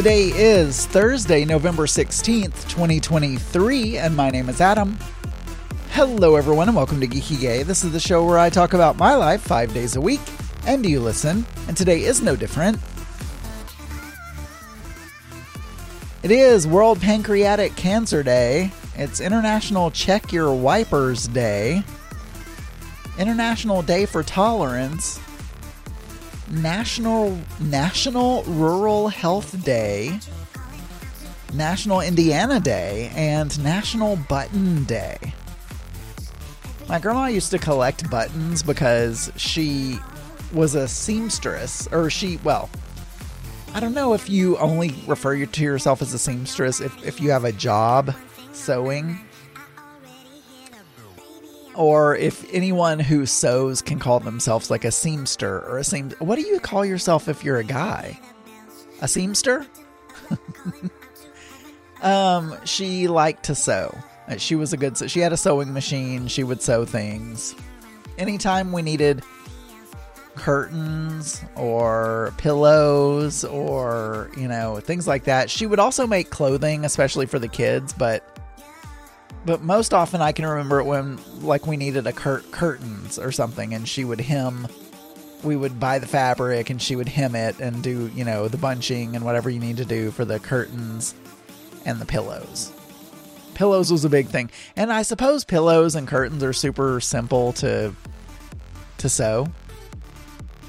Today is Thursday, November 16th, 2023, and my name is Adam. Hello, everyone, and welcome to Geeky Gay. This is the show where I talk about my life five days a week, and you listen, and today is no different. It is World Pancreatic Cancer Day. It's International Check Your Wipers Day. International Day for Tolerance. National National Rural Health Day, National Indiana Day, and National Button Day. My grandma used to collect buttons because she was a seamstress, or she, well, I don't know if you only refer to yourself as a seamstress if, if you have a job sewing or if anyone who sews can call themselves like a seamster or a seam what do you call yourself if you're a guy? A seamster? Um she liked to sew. She was a good she had a sewing machine. She would sew things. Anytime we needed curtains or pillows or you know things like that she would also make clothing especially for the kids but but most often I can remember it when like we needed a cur- curtains or something and she would hem we would buy the fabric and she would hem it and do you know the bunching and whatever you need to do for the curtains and the pillows. Pillows was a big thing. And i suppose pillows and curtains are super simple to to sew.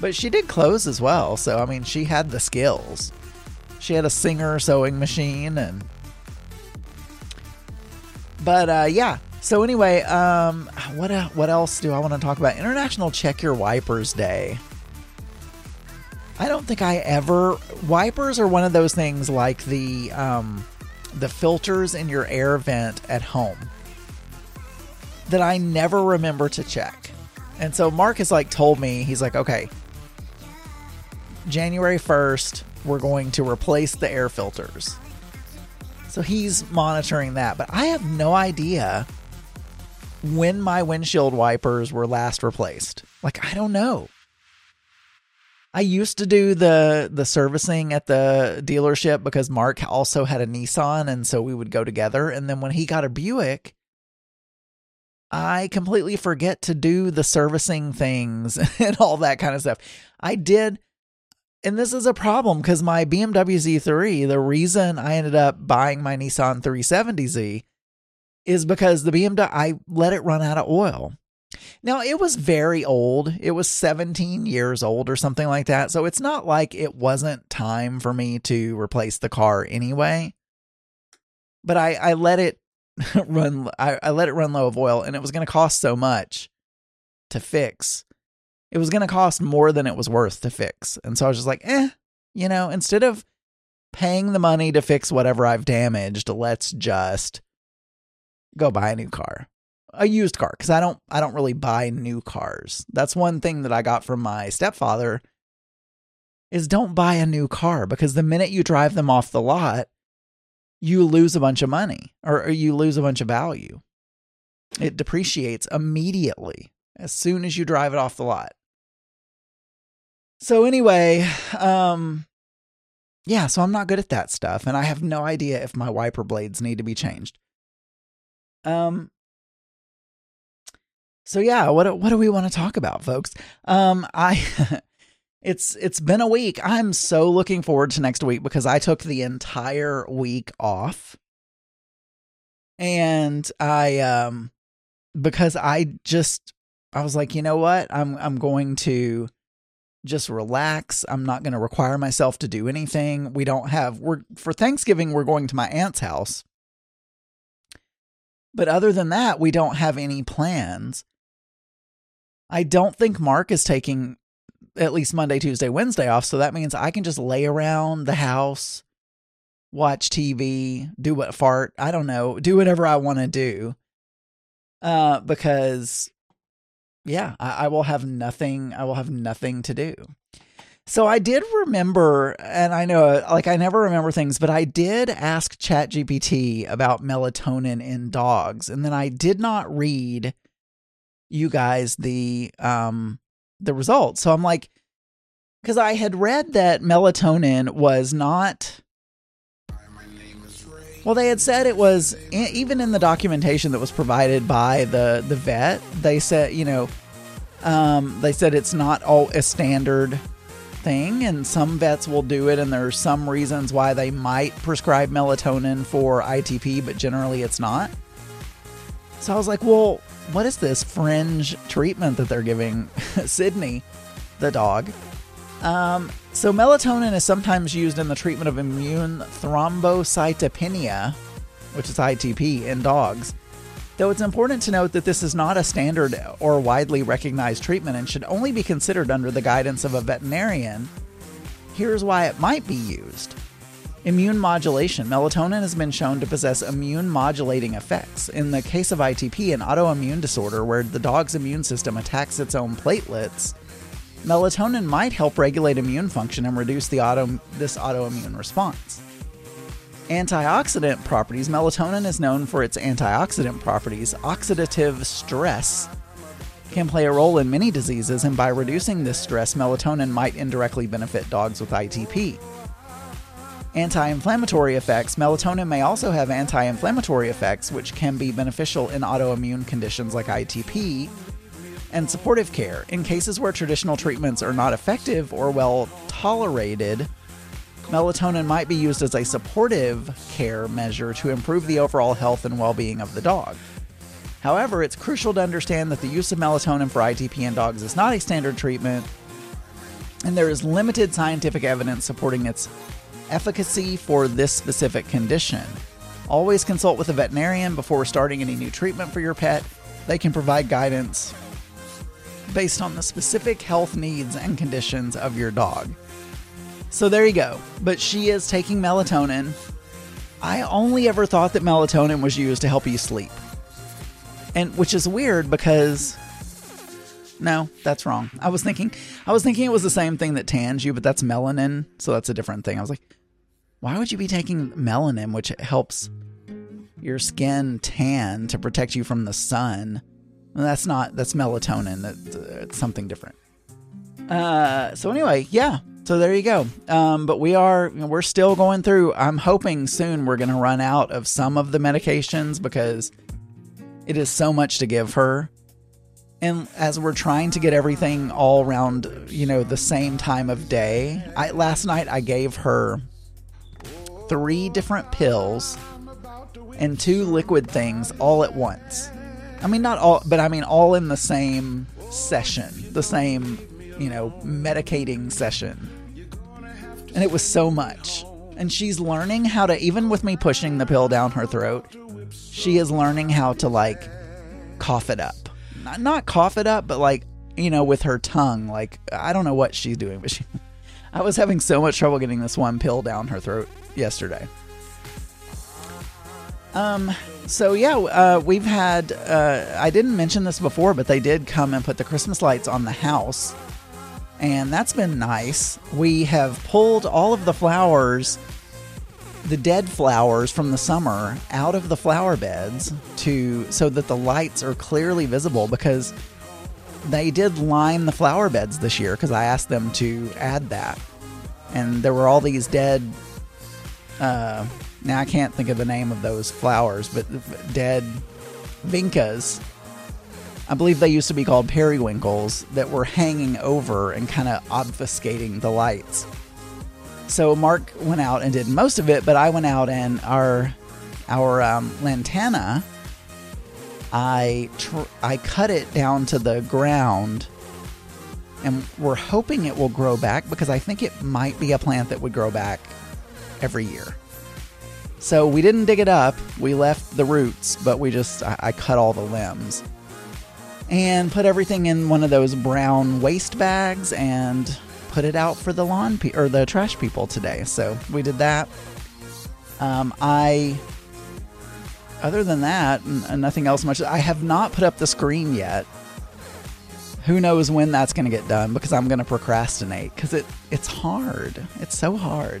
But she did clothes as well so i mean she had the skills. She had a singer sewing machine and but uh, yeah. So anyway, um, what what else do I want to talk about? International Check Your Wipers Day. I don't think I ever wipers are one of those things like the um, the filters in your air vent at home that I never remember to check. And so Mark has like told me he's like, okay, January first, we're going to replace the air filters. So he's monitoring that, but I have no idea when my windshield wipers were last replaced. Like I don't know. I used to do the the servicing at the dealership because Mark also had a Nissan and so we would go together and then when he got a Buick I completely forget to do the servicing things and all that kind of stuff. I did and this is a problem because my BMW Z3, the reason I ended up buying my Nissan 370Z is because the BMW, I let it run out of oil. Now, it was very old. It was 17 years old or something like that. So it's not like it wasn't time for me to replace the car anyway. But I, I let it run, I, I let it run low of oil and it was going to cost so much to fix it was going to cost more than it was worth to fix. And so I was just like, eh, you know, instead of paying the money to fix whatever I've damaged, let's just go buy a new car. A used car cuz I don't I don't really buy new cars. That's one thing that I got from my stepfather is don't buy a new car because the minute you drive them off the lot, you lose a bunch of money or, or you lose a bunch of value. It depreciates immediately as soon as you drive it off the lot. So anyway, um yeah, so I'm not good at that stuff and I have no idea if my wiper blades need to be changed. Um So yeah, what what do we want to talk about, folks? Um I it's it's been a week. I'm so looking forward to next week because I took the entire week off. And I um because I just I was like, you know what? I'm I'm going to just relax. I'm not going to require myself to do anything. We don't have we're for Thanksgiving we're going to my aunt's house. But other than that, we don't have any plans. I don't think Mark is taking at least Monday, Tuesday, Wednesday off, so that means I can just lay around the house, watch TV, do what fart, I don't know, do whatever I want to do. Uh because yeah, I, I will have nothing. I will have nothing to do. So I did remember, and I know, like, I never remember things, but I did ask ChatGPT about melatonin in dogs, and then I did not read you guys the um the results. So I'm like, because I had read that melatonin was not Well, they had said it was even in the documentation that was provided by the the vet. They said, you know, um, they said it's not all a standard thing, and some vets will do it, and there's some reasons why they might prescribe melatonin for ITP, but generally it's not. So I was like, well, what is this fringe treatment that they're giving Sydney, the dog? Um, so melatonin is sometimes used in the treatment of immune thrombocytopenia, which is ITP, in dogs. Though it's important to note that this is not a standard or widely recognized treatment and should only be considered under the guidance of a veterinarian, here's why it might be used. Immune modulation. Melatonin has been shown to possess immune modulating effects. In the case of ITP, an autoimmune disorder where the dog's immune system attacks its own platelets, melatonin might help regulate immune function and reduce the auto, this autoimmune response. Antioxidant properties melatonin is known for its antioxidant properties. Oxidative stress can play a role in many diseases, and by reducing this stress, melatonin might indirectly benefit dogs with ITP. Anti inflammatory effects melatonin may also have anti inflammatory effects, which can be beneficial in autoimmune conditions like ITP and supportive care. In cases where traditional treatments are not effective or well tolerated, melatonin might be used as a supportive care measure to improve the overall health and well being of the dog. However, it's crucial to understand that the use of melatonin for ITP in dogs is not a standard treatment, and there is limited scientific evidence supporting its efficacy for this specific condition. Always consult with a veterinarian before starting any new treatment for your pet. They can provide guidance based on the specific health needs and conditions of your dog. So there you go. But she is taking melatonin. I only ever thought that melatonin was used to help you sleep. And which is weird because no, that's wrong. I was thinking I was thinking it was the same thing that tans you, but that's melanin, so that's a different thing. I was like, why would you be taking melanin which helps your skin tan to protect you from the sun? That's not that's melatonin. That's uh, it's something different. Uh, so anyway, yeah. So there you go. Um, but we are we're still going through. I'm hoping soon we're going to run out of some of the medications because it is so much to give her. And as we're trying to get everything all around, you know, the same time of day. I last night I gave her three different pills and two liquid things all at once. I mean, not all, but I mean, all in the same session, the same, you know, medicating session. And it was so much. And she's learning how to, even with me pushing the pill down her throat, she is learning how to, like, cough it up. Not, not cough it up, but, like, you know, with her tongue. Like, I don't know what she's doing, but she. I was having so much trouble getting this one pill down her throat yesterday. Um, so yeah, uh, we've had. Uh, I didn't mention this before, but they did come and put the Christmas lights on the house, and that's been nice. We have pulled all of the flowers, the dead flowers from the summer, out of the flower beds to so that the lights are clearly visible because they did line the flower beds this year because I asked them to add that, and there were all these dead. Uh, now I can't think of the name of those flowers, but dead vincas. I believe they used to be called periwinkles that were hanging over and kind of obfuscating the lights. So Mark went out and did most of it, but I went out and our our um, lantana. I tr- I cut it down to the ground, and we're hoping it will grow back because I think it might be a plant that would grow back every year. So we didn't dig it up. We left the roots, but we just I, I cut all the limbs and put everything in one of those brown waste bags and put it out for the lawn pe- or the trash people today. So we did that. Um, I other than that, n- nothing else much. I have not put up the screen yet. Who knows when that's going to get done because I'm going to procrastinate because it it's hard. It's so hard.